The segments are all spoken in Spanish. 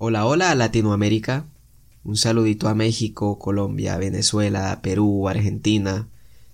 Hola, hola Latinoamérica. Un saludito a México, Colombia, Venezuela, Perú, Argentina,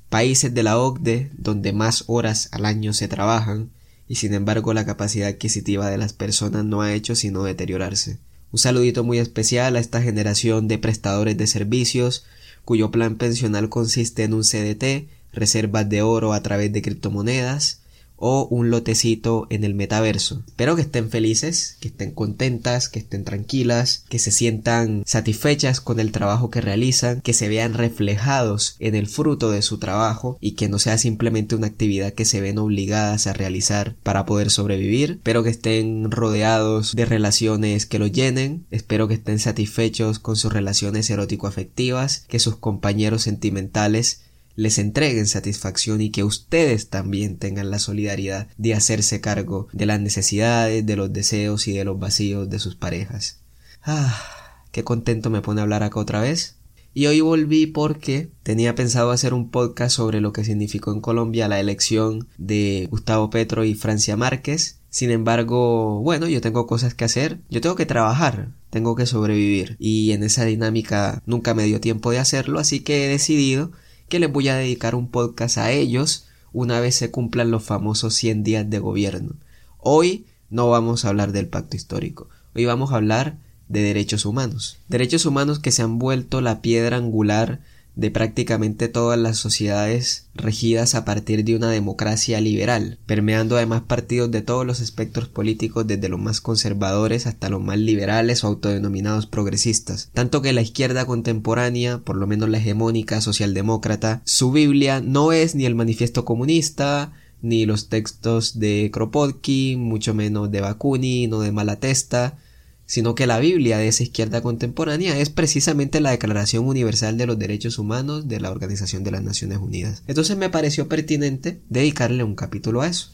países de la OCDE donde más horas al año se trabajan y sin embargo la capacidad adquisitiva de las personas no ha hecho sino deteriorarse. Un saludito muy especial a esta generación de prestadores de servicios cuyo plan pensional consiste en un CDT, reservas de oro a través de criptomonedas, o un lotecito en el metaverso. Espero que estén felices, que estén contentas, que estén tranquilas, que se sientan satisfechas con el trabajo que realizan, que se vean reflejados en el fruto de su trabajo y que no sea simplemente una actividad que se ven obligadas a realizar para poder sobrevivir. Espero que estén rodeados de relaciones que los llenen. Espero que estén satisfechos con sus relaciones erótico-afectivas, que sus compañeros sentimentales les entreguen satisfacción y que ustedes también tengan la solidaridad de hacerse cargo de las necesidades, de los deseos y de los vacíos de sus parejas. Ah, qué contento me pone hablar acá otra vez. Y hoy volví porque tenía pensado hacer un podcast sobre lo que significó en Colombia la elección de Gustavo Petro y Francia Márquez. Sin embargo, bueno, yo tengo cosas que hacer, yo tengo que trabajar, tengo que sobrevivir y en esa dinámica nunca me dio tiempo de hacerlo, así que he decidido que les voy a dedicar un podcast a ellos una vez se cumplan los famosos 100 días de gobierno. Hoy no vamos a hablar del pacto histórico, hoy vamos a hablar de derechos humanos. Derechos humanos que se han vuelto la piedra angular de prácticamente todas las sociedades regidas a partir de una democracia liberal, permeando además partidos de todos los espectros políticos desde los más conservadores hasta los más liberales o autodenominados progresistas, tanto que la izquierda contemporánea, por lo menos la hegemónica socialdemócrata, su Biblia no es ni el manifiesto comunista, ni los textos de Kropotkin, mucho menos de Bakunin o de Malatesta, sino que la Biblia de esa izquierda contemporánea es precisamente la Declaración Universal de los Derechos Humanos de la Organización de las Naciones Unidas. Entonces me pareció pertinente dedicarle un capítulo a eso.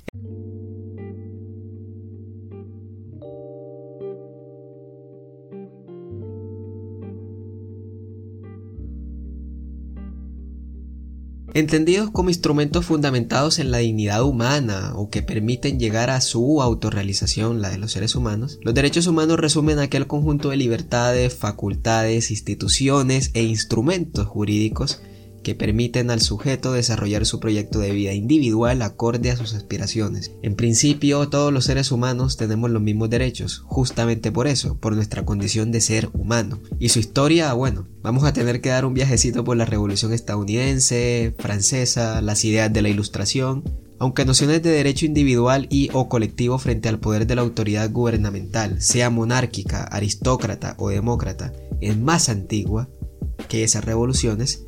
Entendidos como instrumentos fundamentados en la dignidad humana o que permiten llegar a su autorrealización, la de los seres humanos, los derechos humanos resumen aquel conjunto de libertades, facultades, instituciones e instrumentos jurídicos que permiten al sujeto desarrollar su proyecto de vida individual acorde a sus aspiraciones. En principio, todos los seres humanos tenemos los mismos derechos, justamente por eso, por nuestra condición de ser humano. Y su historia, bueno, vamos a tener que dar un viajecito por la revolución estadounidense, francesa, las ideas de la ilustración, aunque nociones de derecho individual y o colectivo frente al poder de la autoridad gubernamental, sea monárquica, aristócrata o demócrata, es más antigua que esas revoluciones,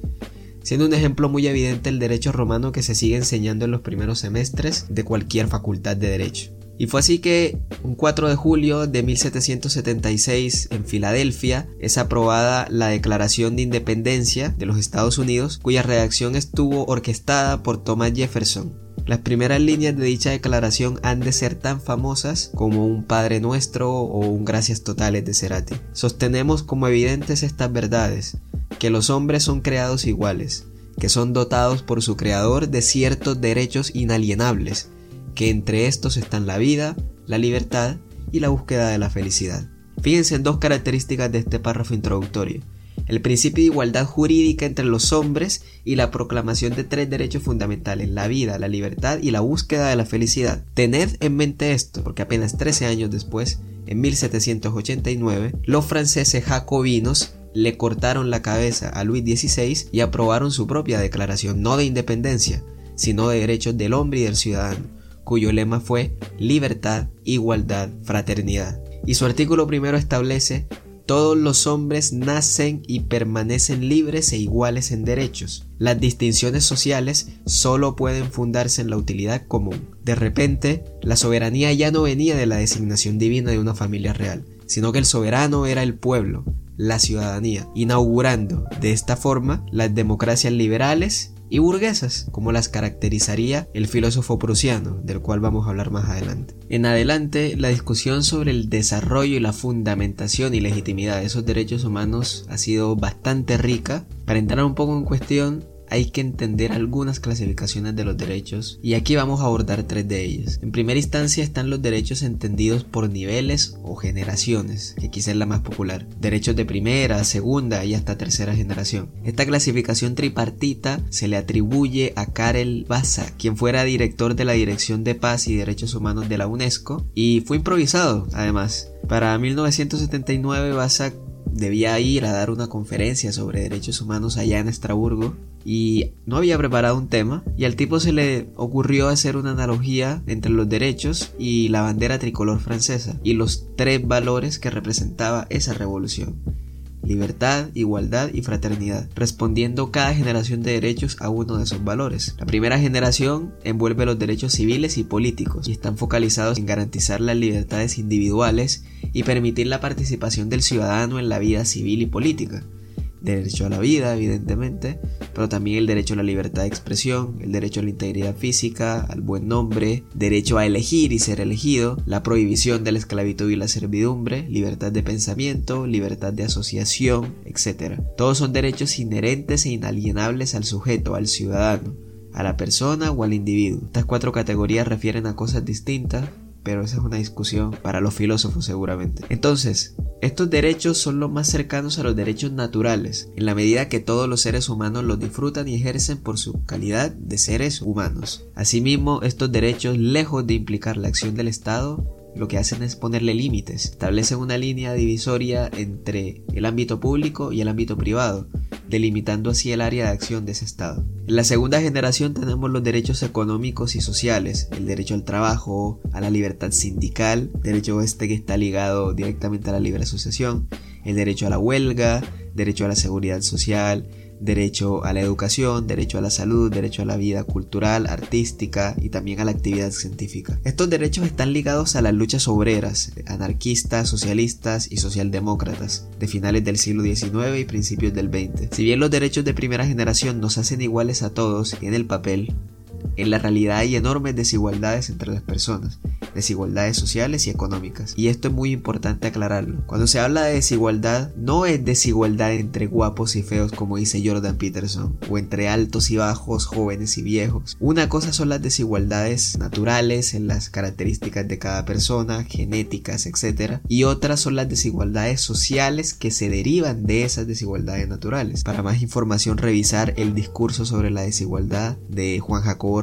siendo un ejemplo muy evidente el derecho romano que se sigue enseñando en los primeros semestres de cualquier facultad de derecho. Y fue así que un 4 de julio de 1776 en Filadelfia es aprobada la Declaración de Independencia de los Estados Unidos, cuya redacción estuvo orquestada por Thomas Jefferson. Las primeras líneas de dicha declaración han de ser tan famosas como un Padre Nuestro o un Gracias Totales de Cerati. Sostenemos como evidentes estas verdades que los hombres son creados iguales, que son dotados por su creador de ciertos derechos inalienables, que entre estos están la vida, la libertad y la búsqueda de la felicidad. Fíjense en dos características de este párrafo introductorio. El principio de igualdad jurídica entre los hombres y la proclamación de tres derechos fundamentales, la vida, la libertad y la búsqueda de la felicidad. Tened en mente esto, porque apenas 13 años después, en 1789, los franceses jacobinos le cortaron la cabeza a Luis XVI y aprobaron su propia declaración, no de independencia, sino de derechos del hombre y del ciudadano, cuyo lema fue libertad, igualdad, fraternidad. Y su artículo primero establece todos los hombres nacen y permanecen libres e iguales en derechos. Las distinciones sociales solo pueden fundarse en la utilidad común. De repente, la soberanía ya no venía de la designación divina de una familia real, sino que el soberano era el pueblo, la ciudadanía, inaugurando de esta forma las democracias liberales y burguesas, como las caracterizaría el filósofo prusiano, del cual vamos a hablar más adelante. En adelante, la discusión sobre el desarrollo y la fundamentación y legitimidad de esos derechos humanos ha sido bastante rica. Para entrar un poco en cuestión, hay que entender algunas clasificaciones de los derechos y aquí vamos a abordar tres de ellos. En primera instancia están los derechos entendidos por niveles o generaciones, que quizá es la más popular. Derechos de primera, segunda y hasta tercera generación. Esta clasificación tripartita se le atribuye a Karel Baza, quien fuera director de la Dirección de Paz y Derechos Humanos de la UNESCO y fue improvisado además. Para 1979 Baza debía ir a dar una conferencia sobre derechos humanos allá en Estrasburgo y no había preparado un tema y al tipo se le ocurrió hacer una analogía entre los derechos y la bandera tricolor francesa y los tres valores que representaba esa revolución libertad, igualdad y fraternidad, respondiendo cada generación de derechos a uno de esos valores. La primera generación envuelve los derechos civiles y políticos y están focalizados en garantizar las libertades individuales y permitir la participación del ciudadano en la vida civil y política derecho a la vida, evidentemente, pero también el derecho a la libertad de expresión, el derecho a la integridad física, al buen nombre, derecho a elegir y ser elegido, la prohibición de la esclavitud y la servidumbre, libertad de pensamiento, libertad de asociación, etc. Todos son derechos inherentes e inalienables al sujeto, al ciudadano, a la persona o al individuo. Estas cuatro categorías refieren a cosas distintas, pero esa es una discusión para los filósofos seguramente. Entonces, estos derechos son los más cercanos a los derechos naturales, en la medida que todos los seres humanos los disfrutan y ejercen por su calidad de seres humanos. Asimismo, estos derechos, lejos de implicar la acción del Estado, lo que hacen es ponerle límites, establecen una línea divisoria entre el ámbito público y el ámbito privado, delimitando así el área de acción de ese Estado. En la segunda generación tenemos los derechos económicos y sociales, el derecho al trabajo, a la libertad sindical, derecho este que está ligado directamente a la libre asociación, el derecho a la huelga, derecho a la seguridad social, derecho a la educación, derecho a la salud, derecho a la vida cultural, artística y también a la actividad científica. Estos derechos están ligados a las luchas obreras, anarquistas, socialistas y socialdemócratas de finales del siglo XIX y principios del XX. Si bien los derechos de primera generación nos hacen iguales a todos en el papel, en la realidad hay enormes desigualdades entre las personas, desigualdades sociales y económicas. Y esto es muy importante aclararlo. Cuando se habla de desigualdad, no es desigualdad entre guapos y feos como dice Jordan Peterson, o entre altos y bajos, jóvenes y viejos. Una cosa son las desigualdades naturales en las características de cada persona, genéticas, etc. Y otras son las desigualdades sociales que se derivan de esas desigualdades naturales. Para más información revisar el discurso sobre la desigualdad de Juan Jacobo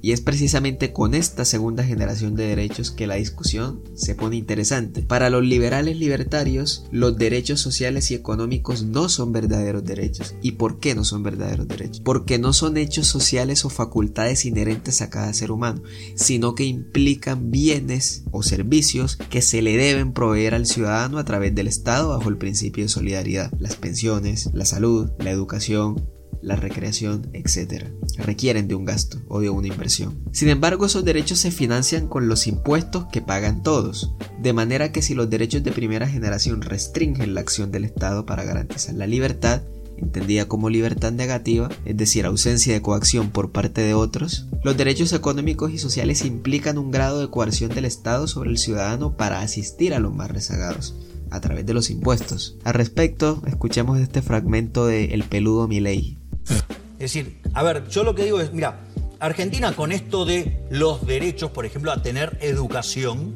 y es precisamente con esta segunda generación de derechos que la discusión se pone interesante. Para los liberales libertarios, los derechos sociales y económicos no son verdaderos derechos. ¿Y por qué no son verdaderos derechos? Porque no son hechos sociales o facultades inherentes a cada ser humano, sino que implican bienes o servicios que se le deben proveer al ciudadano a través del Estado bajo el principio de solidaridad. Las pensiones, la salud, la educación, la recreación, etc. Requieren de un gasto o de una inversión. Sin embargo, esos derechos se financian con los impuestos que pagan todos, de manera que si los derechos de primera generación restringen la acción del Estado para garantizar la libertad, entendida como libertad negativa, es decir, ausencia de coacción por parte de otros, los derechos económicos y sociales implican un grado de coerción del Estado sobre el ciudadano para asistir a los más rezagados a través de los impuestos. Al respecto, escuchemos este fragmento de El peludo Milei. Es decir, a ver, yo lo que digo es, mira, Argentina con esto de los derechos, por ejemplo, a tener educación.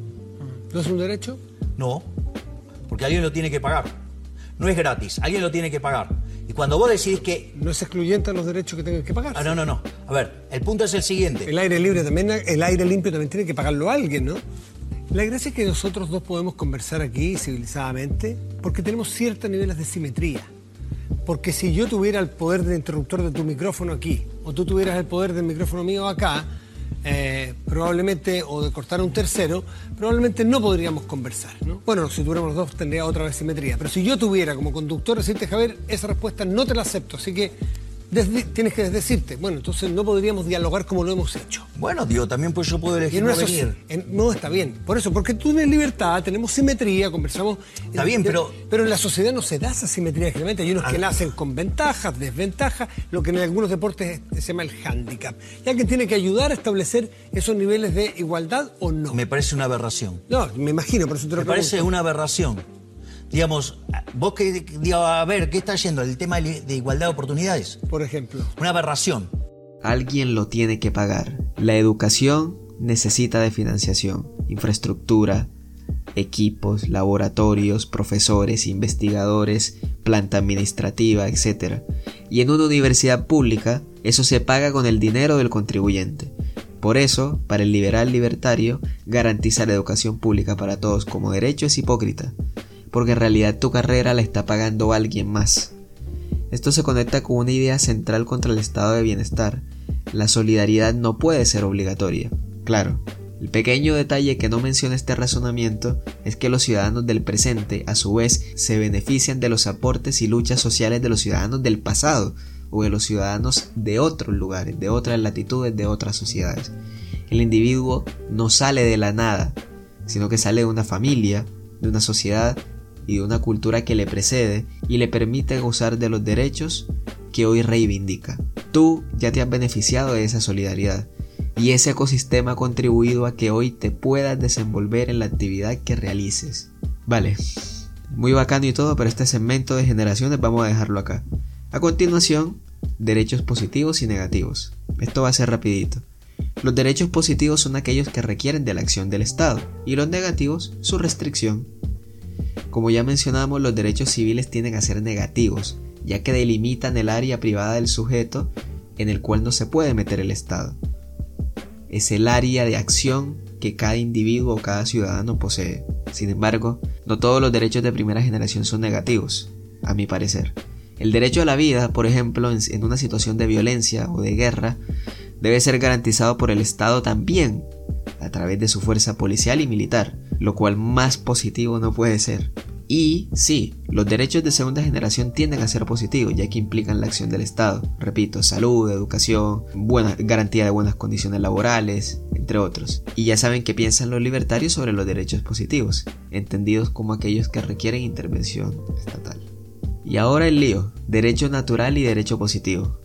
¿No es un derecho? No, porque alguien lo tiene que pagar. No es gratis, alguien lo tiene que pagar. Y cuando vos decís que... No es excluyente a los derechos que tengan que pagar. Ah, no, no, no. A ver, el punto es el siguiente. El aire libre también, el aire limpio también tiene que pagarlo alguien, ¿no? La gracia es que nosotros dos podemos conversar aquí civilizadamente porque tenemos ciertos niveles de simetría. Porque si yo tuviera el poder del interruptor de tu micrófono aquí, o tú tuvieras el poder del micrófono mío acá, eh, probablemente, o de cortar a un tercero, probablemente no podríamos conversar. ¿no? Bueno, si tuviéramos los dos tendría otra vez simetría. Pero si yo tuviera como conductor, decirte, Javier, esa respuesta no te la acepto. Así que tienes que decirte, bueno, entonces no podríamos dialogar como lo hemos hecho. Bueno, digo, también pues yo puedo elegir no venir. no, está bien. Por eso, porque tú tienes libertad, tenemos simetría, conversamos. Está bien, pero... Pero en la sociedad no se da esa simetría generalmente. Hay unos que ah. nacen con ventajas, desventajas, lo que en algunos deportes se llama el hándicap. Y alguien tiene que ayudar a establecer esos niveles de igualdad o no. Me parece una aberración. No, me imagino, por eso te lo Me parece una aberración. Digamos, vos que, digo, a ver, ¿qué está yendo? El tema de igualdad de oportunidades. Por ejemplo. Una aberración. Alguien lo tiene que pagar. La educación necesita de financiación, infraestructura, equipos, laboratorios, profesores, investigadores, planta administrativa, etc. Y en una universidad pública, eso se paga con el dinero del contribuyente. Por eso, para el liberal libertario, garantizar educación pública para todos como derecho es hipócrita, porque en realidad tu carrera la está pagando alguien más. Esto se conecta con una idea central contra el estado de bienestar. La solidaridad no puede ser obligatoria. Claro, el pequeño detalle que no menciona este razonamiento es que los ciudadanos del presente a su vez se benefician de los aportes y luchas sociales de los ciudadanos del pasado o de los ciudadanos de otros lugares, de otras latitudes, de otras sociedades. El individuo no sale de la nada, sino que sale de una familia, de una sociedad y de una cultura que le precede y le permite gozar de los derechos que hoy reivindica. Tú ya te has beneficiado de esa solidaridad y ese ecosistema ha contribuido a que hoy te puedas desenvolver en la actividad que realices. Vale, muy bacano y todo, pero este segmento de generaciones vamos a dejarlo acá. A continuación, derechos positivos y negativos. Esto va a ser rapidito. Los derechos positivos son aquellos que requieren de la acción del Estado y los negativos su restricción. Como ya mencionamos, los derechos civiles tienden a ser negativos, ya que delimitan el área privada del sujeto en el cual no se puede meter el Estado es el área de acción que cada individuo o cada ciudadano posee. Sin embargo, no todos los derechos de primera generación son negativos, a mi parecer. El derecho a la vida, por ejemplo, en, una situación de violencia o de guerra, debe ser garantizado por el Estado también, a través de su fuerza policial y militar, lo cual más positivo no puede ser. Y sí, los derechos de segunda generación tienden a ser positivos, ya que implican la acción del Estado. Repito, salud, educación, buena, garantía de buenas condiciones laborales, entre otros. Y ya saben qué piensan los libertarios sobre los derechos positivos, entendidos como aquellos que requieren intervención estatal. Y ahora el lío, derecho natural y derecho positivo.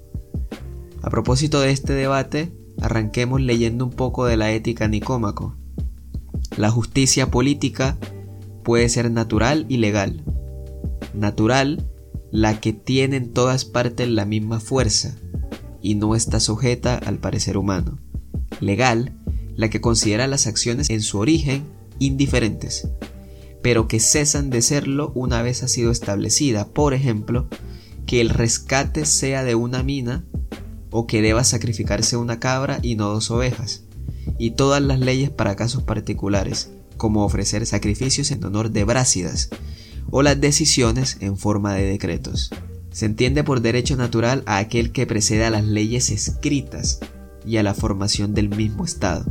A propósito de este debate, arranquemos leyendo un poco de la ética Nicómaco. La justicia política puede ser natural y legal. Natural, la que tiene en todas partes la misma fuerza y no está sujeta al parecer humano. Legal, la que considera las acciones en su origen indiferentes, pero que cesan de serlo una vez ha sido establecida, por ejemplo, que el rescate sea de una mina o que deba sacrificarse una cabra y no dos ovejas, y todas las leyes para casos particulares, como ofrecer sacrificios en honor de Brásidas, o las decisiones en forma de decretos. Se entiende por derecho natural a aquel que precede a las leyes escritas y a la formación del mismo Estado,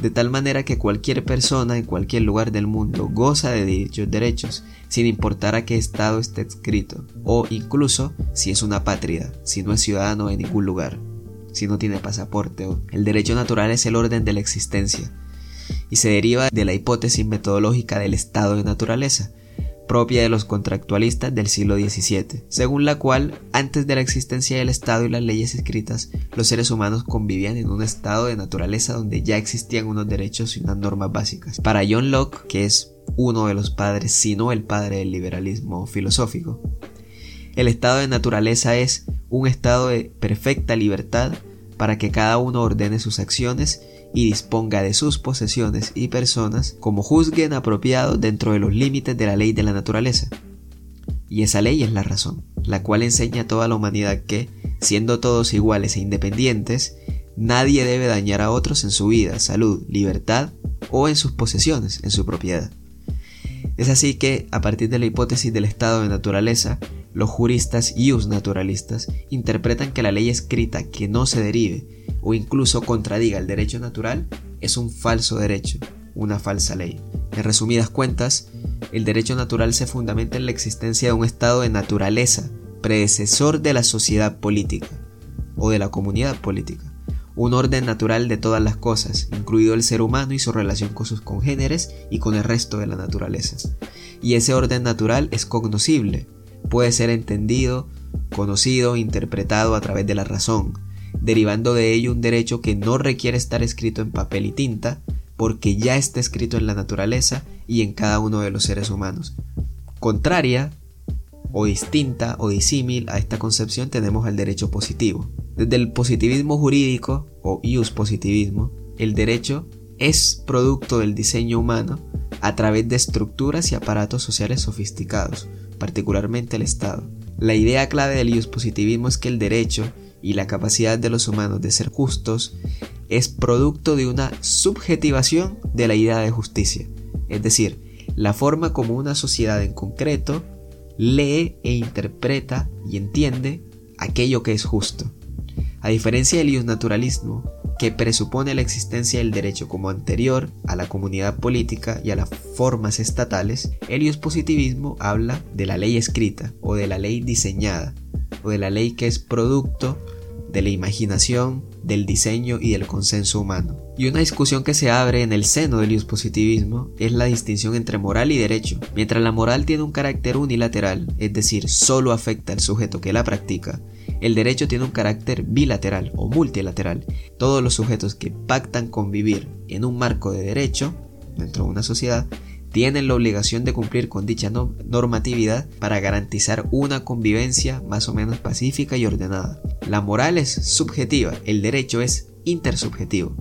de tal manera que cualquier persona en cualquier lugar del mundo goza de dichos derechos, sin importar a qué Estado esté escrito, o incluso si es una patria, si no es ciudadano de ningún lugar, si no tiene pasaporte. El derecho natural es el orden de la existencia, y se deriva de la hipótesis metodológica del estado de naturaleza, propia de los contractualistas del siglo XVII, según la cual, antes de la existencia del Estado y las leyes escritas, los seres humanos convivían en un estado de naturaleza donde ya existían unos derechos y unas normas básicas. Para John Locke, que es uno de los padres, si no el padre del liberalismo filosófico, el estado de naturaleza es un estado de perfecta libertad para que cada uno ordene sus acciones y disponga de sus posesiones y personas como juzguen apropiado dentro de los límites de la ley de la naturaleza. Y esa ley es la razón, la cual enseña a toda la humanidad que, siendo todos iguales e independientes, nadie debe dañar a otros en su vida, salud, libertad o en sus posesiones, en su propiedad. Es así que, a partir de la hipótesis del estado de naturaleza, los juristas y los naturalistas interpretan que la ley escrita que no se derive o incluso contradiga el derecho natural es un falso derecho, una falsa ley. En resumidas cuentas, el derecho natural se fundamenta en la existencia de un estado de naturaleza, predecesor de la sociedad política o de la comunidad política, un orden natural de todas las cosas, incluido el ser humano y su relación con sus congéneres y con el resto de la naturaleza. Y ese orden natural es cognoscible, puede ser entendido, conocido, interpretado a través de la razón, derivando de ello un derecho que no requiere estar escrito en papel y tinta, porque ya está escrito en la naturaleza y en cada uno de los seres humanos, Contraria o distinta o disímil a esta concepción tenemos al derecho positivo. Desde el positivismo jurídico o ius positivismo, el derecho es producto del diseño humano a través de estructuras y aparatos sociales sofisticados, particularmente el Estado. La idea clave del ius positivismo es que el derecho y la capacidad de los humanos de ser justos es producto de una subjetivación de la idea de justicia, es decir, la forma como una sociedad en concreto lee e interpreta y entiende aquello que es justo. A diferencia del naturalismo, que presupone la existencia del derecho como anterior a la comunidad política y a las formas estatales, el positivismo habla de la ley escrita o de la ley diseñada o de la ley que es producto de la imaginación, del diseño y del consenso humano. Y una discusión que se abre en el seno del positivismo es la distinción entre moral y derecho. Mientras la moral tiene un carácter unilateral, es decir, solo afecta al sujeto que la practica, el derecho tiene un carácter bilateral o multilateral. Todos los sujetos que pactan convivir en un marco de derecho, dentro de una sociedad, tienen la obligación de cumplir con dicha normatividad para garantizar una convivencia más o menos pacífica y ordenada. La moral es subjetiva, el derecho es intersubjetivo.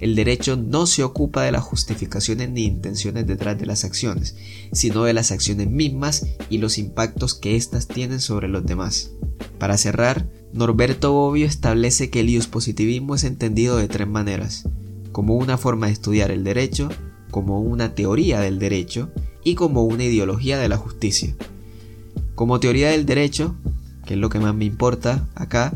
El derecho no se ocupa de las justificaciones ni intenciones detrás de las acciones, sino de las acciones mismas y los impactos que éstas tienen sobre los demás. Para cerrar, Norberto Bobbio establece que el positivismo es entendido de tres maneras, como una forma de estudiar el derecho, como una teoría del derecho y como una ideología de la justicia. Como teoría del derecho, que es lo que más me importa acá,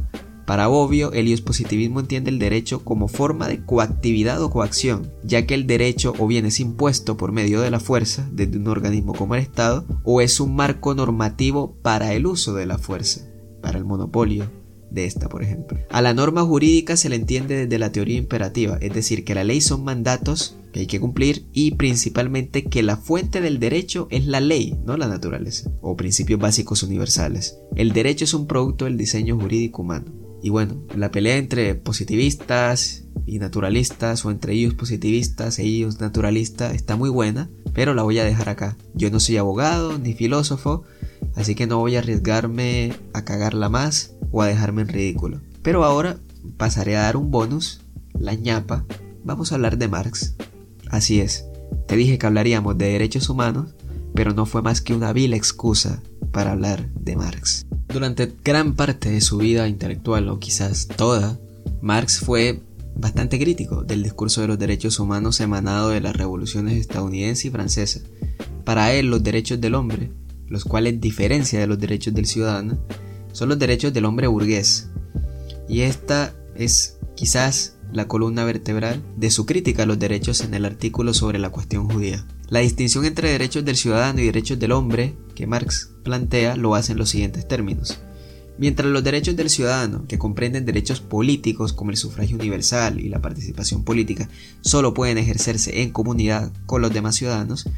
para Bobbio, el positivismo entiende el derecho como forma de coactividad o coacción, ya que el derecho o bien es impuesto por medio de la fuerza desde un organismo como el Estado, o es un marco normativo para el uso de la fuerza, para el monopolio de esta, por ejemplo. A la norma jurídica se le entiende desde la teoría imperativa, es decir, que la ley son mandatos que hay que cumplir y principalmente que la fuente del derecho es la ley, no la naturaleza, o principios básicos universales. El derecho es un producto del diseño jurídico humano. Y bueno, la pelea entre positivistas y naturalistas o entre ellos positivistas e ellos naturalistas está muy buena, pero la voy a dejar acá. Yo no soy abogado ni filósofo, así que no voy a arriesgarme a cagarla más o a dejarme en ridículo. Pero ahora pasaré a dar un bonus, la ñapa. Vamos a hablar de Marx. Así es, te dije que hablaríamos de derechos humanos, pero no fue más que una vil excusa para hablar de Marx. Durante gran parte de su vida intelectual, o quizás toda, Marx fue bastante crítico del discurso de los derechos humanos emanado de las revoluciones estadounidense y francesa. Para él, los derechos del hombre, los cuales diferencia de los derechos del ciudadano, son los derechos del hombre burgués. Y esta es quizás la columna vertebral de su crítica a los derechos en el artículo sobre la cuestión judía. La distinción entre derechos del ciudadano y derechos del hombre que Marx plantea lo hace en los siguientes términos. Mientras los derechos del ciudadano, que comprenden derechos políticos como el sufragio universal y la participación política, solo pueden ejercerse en comunidad con los demás ciudadanos,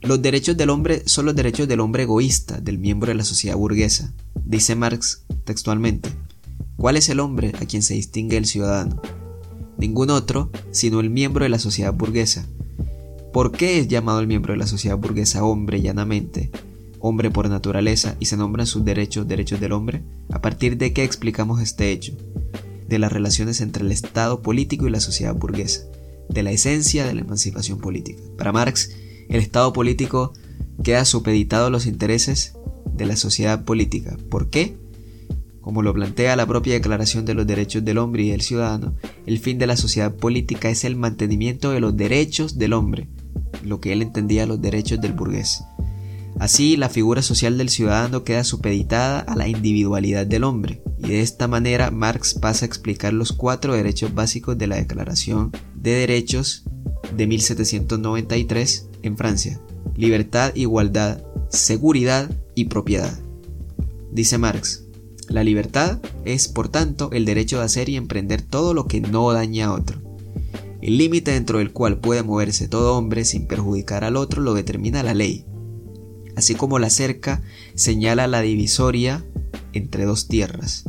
los derechos del hombre son los derechos del hombre egoísta, del miembro de la sociedad burguesa. Dice Marx textualmente, ¿cuál es el hombre a quien se distingue el ciudadano? ningún otro sino el miembro de la sociedad burguesa. ¿Por qué es llamado el miembro de la sociedad burguesa hombre llanamente? Hombre por naturaleza y se nombran sus derechos derechos del hombre? ¿A partir de qué explicamos este hecho? De las relaciones entre el Estado político y la sociedad burguesa, de la esencia de la emancipación política. Para Marx, el Estado político queda supeditado a los intereses de la sociedad política. ¿Por qué? Como lo plantea la propia Declaración de los Derechos del Hombre y del Ciudadano, el fin de la sociedad política es el mantenimiento de los derechos del hombre, lo que él entendía los derechos del burgués. Así, la figura social del ciudadano queda supeditada a la individualidad del hombre, y de esta manera Marx pasa a explicar los cuatro derechos básicos de la Declaración de Derechos de 1793 en Francia. Libertad, igualdad, seguridad y propiedad. Dice Marx, la libertad es, por tanto, el derecho de hacer y emprender todo lo que no daña a otro. El límite dentro del cual puede moverse todo hombre sin perjudicar al otro lo determina la ley, así como la cerca señala la divisoria entre dos tierras.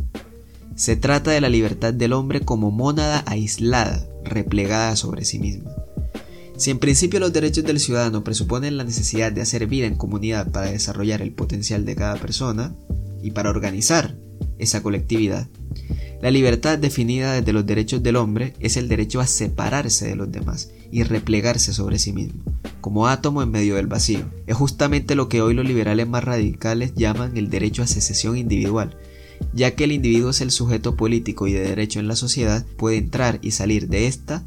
Se trata de la libertad del hombre como mónada aislada, replegada sobre sí misma. Si en principio los derechos del ciudadano presuponen la necesidad de hacer vida en comunidad para desarrollar el potencial de cada persona y para organizar esa colectividad, la libertad definida desde los derechos del hombre es el derecho a separarse de los demás y replegarse sobre sí mismo, como átomo en medio del vacío. Es justamente lo que hoy los liberales más radicales llaman el derecho a secesión individual, ya que el individuo es el sujeto político y de derecho en la sociedad, puede entrar y salir de esta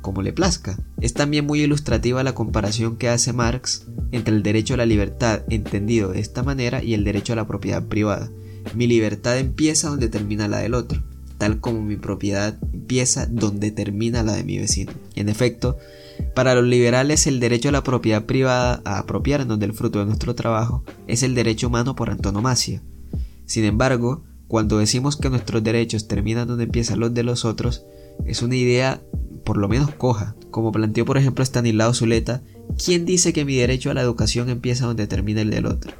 como le plazca. Es también muy ilustrativa la comparación que hace Marx entre el derecho a la libertad entendido de esta manera y el derecho a la propiedad privada. Mi libertad empieza donde termina la del otro tal como mi propiedad empieza donde termina la de mi vecino. En efecto, para los liberales el derecho a la propiedad privada, a apropiarnos del fruto de nuestro trabajo, es el derecho humano por antonomasia. Sin embargo, cuando decimos que nuestros derechos terminan donde empiezan los de los otros, es una idea por lo menos coja. Como planteó por ejemplo Stanislao Zuleta, ¿quién dice que mi derecho a la educación empieza donde termina el del otro?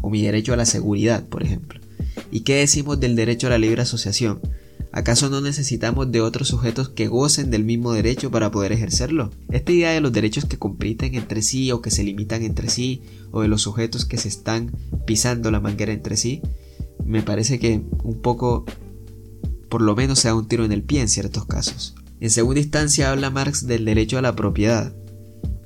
O mi derecho a la seguridad, por ejemplo. ¿Y qué decimos del derecho a la libre asociación? ¿Acaso no necesitamos de otros sujetos que gocen del mismo derecho para poder ejercerlo? Esta idea de los derechos que compiten entre sí o que se limitan entre sí, o de los sujetos que se están pisando la manguera entre sí, me parece que un poco, por lo menos, se da un tiro en el pie en ciertos casos. En segunda instancia habla Marx del derecho a la propiedad.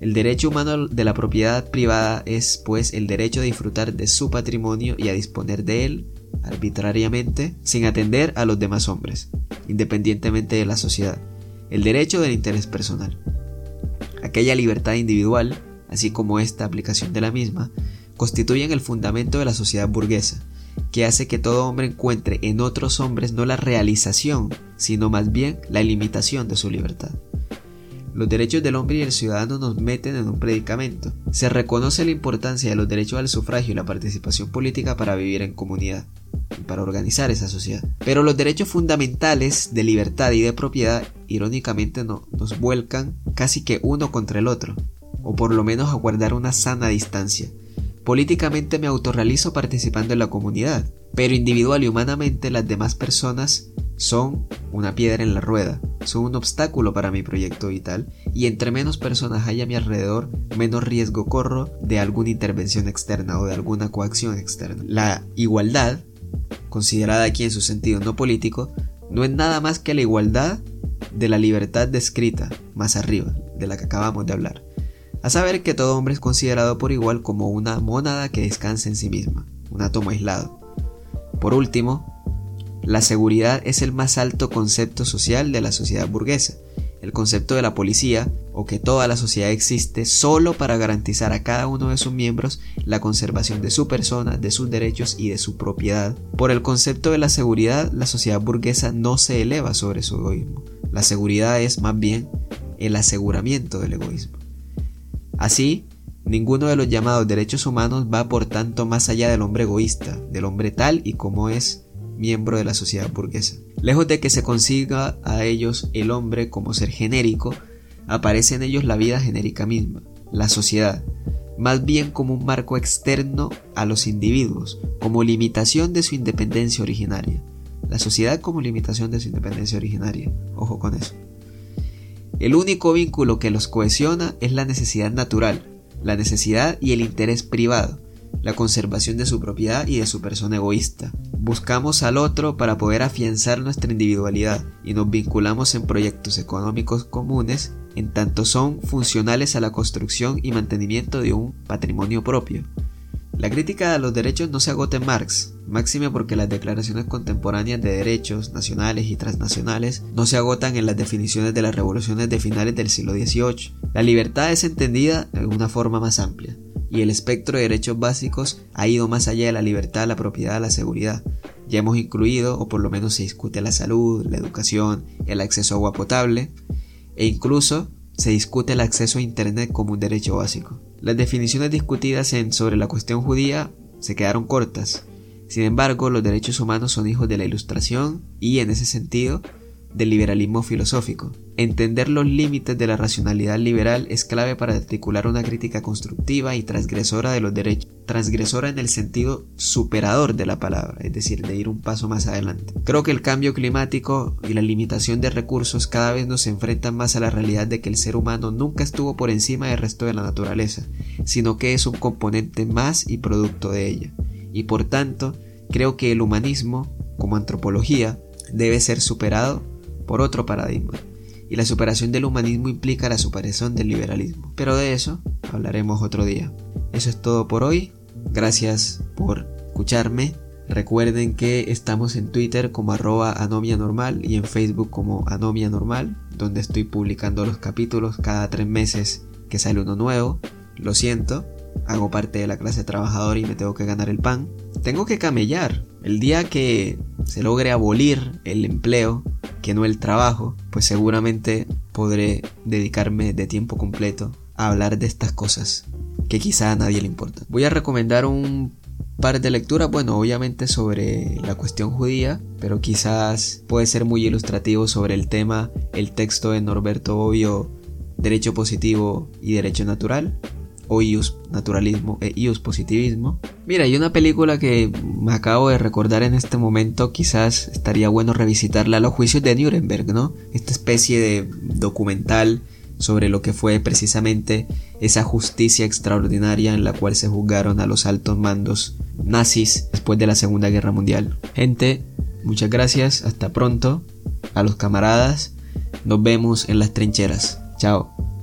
El derecho humano de la propiedad privada es, pues, el derecho a disfrutar de su patrimonio y a disponer de él arbitrariamente sin atender a los demás hombres, independientemente de la sociedad, el derecho del interés personal. Aquella libertad individual, así como esta aplicación de la misma, constituyen el fundamento de la sociedad burguesa, que hace que todo hombre encuentre en otros hombres no la realización, sino más bien la limitación de su libertad. Los derechos del hombre y el ciudadano nos meten en un predicamento. Se reconoce la importancia de los derechos al sufragio y la participación política para vivir en comunidad y para organizar esa sociedad. Pero los derechos fundamentales de libertad y de propiedad, irónicamente, no, nos vuelcan casi que uno contra el otro, o por lo menos a guardar una sana distancia. Políticamente me autorrealizo participando en la comunidad, pero individual y humanamente las demás personas son una piedra en la rueda, son un obstáculo para mi proyecto vital y entre menos personas haya a mi alrededor, menos riesgo corro de alguna intervención externa o de alguna coacción externa. La igualdad considerada aquí en su sentido no político, no es nada más que la igualdad de la libertad descrita más arriba, de la que acabamos de hablar. A saber que todo hombre es considerado por igual como una mónada que descansa en sí misma, un átomo aislado. Por último, la seguridad es el más alto concepto social de la sociedad burguesa, el concepto de la policía o que toda la sociedad existe solo para garantizar a cada uno de sus miembros la conservación de su persona, de sus derechos y de su propiedad. Por el concepto de la seguridad, la sociedad burguesa no se eleva sobre su egoísmo. La seguridad es más bien el aseguramiento del egoísmo. Así, ninguno de los llamados derechos humanos va por tanto más allá del hombre egoísta, del hombre tal y como es miembro de la sociedad burguesa. Lejos de que se consiga a ellos el hombre como ser genérico, aparece en ellos la vida genérica misma, la sociedad, más bien como un marco externo a los individuos, como limitación de su independencia originaria. La sociedad como limitación de su independencia originaria. Ojo con eso. El único vínculo que los cohesiona es la necesidad natural, la necesidad y el interés privado, la conservación de su propiedad y de su persona egoísta. Buscamos al otro para poder afianzar nuestra individualidad y nos vinculamos en proyectos económicos comunes en tanto son funcionales a la construcción y mantenimiento de un patrimonio propio. La crítica a los derechos no se agota en Marx, máxime porque las declaraciones contemporáneas de derechos nacionales y transnacionales no se agotan en las definiciones de las revoluciones de finales del siglo XVIII. La libertad es entendida de una forma más amplia y el espectro de derechos básicos ha ido más allá de la libertad, la propiedad, la seguridad. Ya hemos incluido, o por lo menos se discute la salud, la educación, el acceso a agua potable, e incluso se discute el acceso a Internet como un derecho básico. Las definiciones discutidas en sobre la cuestión judía se quedaron cortas. Sin embargo, los derechos humanos son hijos de la Ilustración y, en ese sentido, del liberalismo filosófico. Entender los límites de la racionalidad liberal es clave para articular una crítica constructiva y transgresora de los derechos, transgresora en el sentido superador de la palabra, es decir, de ir un paso más adelante. Creo que el cambio climático y la limitación de recursos cada vez nos enfrentan más a la realidad de que el ser humano nunca estuvo por encima del resto de la naturaleza, sino que es un componente más y producto de ella. Y por tanto, creo que el humanismo, como antropología, debe ser superado por otro paradigma. Y la superación del humanismo implica la superación del liberalismo. Pero de eso hablaremos otro día. Eso es todo por hoy. Gracias por escucharme. Recuerden que estamos en Twitter como arroba anomia y en Facebook como anomia normal, donde estoy publicando los capítulos cada tres meses que sale uno nuevo. Lo siento, hago parte de la clase trabajadora y me tengo que ganar el pan. Tengo que camellar. El día que se logre abolir el empleo, que no el trabajo, pues seguramente podré dedicarme de tiempo completo a hablar de estas cosas que quizá a nadie le importan. Voy a recomendar un par de lecturas, bueno, obviamente sobre la cuestión judía, pero quizás puede ser muy ilustrativo sobre el tema, el texto de Norberto Bobbio, Derecho Positivo y Derecho Natural, o ius naturalismo e ius positivismo. Mira, hay una película que me acabo de recordar en este momento, quizás estaría bueno revisitarla, Los juicios de Nuremberg, ¿no? Esta especie de documental sobre lo que fue precisamente esa justicia extraordinaria en la cual se juzgaron a los altos mandos nazis después de la Segunda Guerra Mundial. Gente, muchas gracias, hasta pronto, a los camaradas, nos vemos en las trincheras. Chao.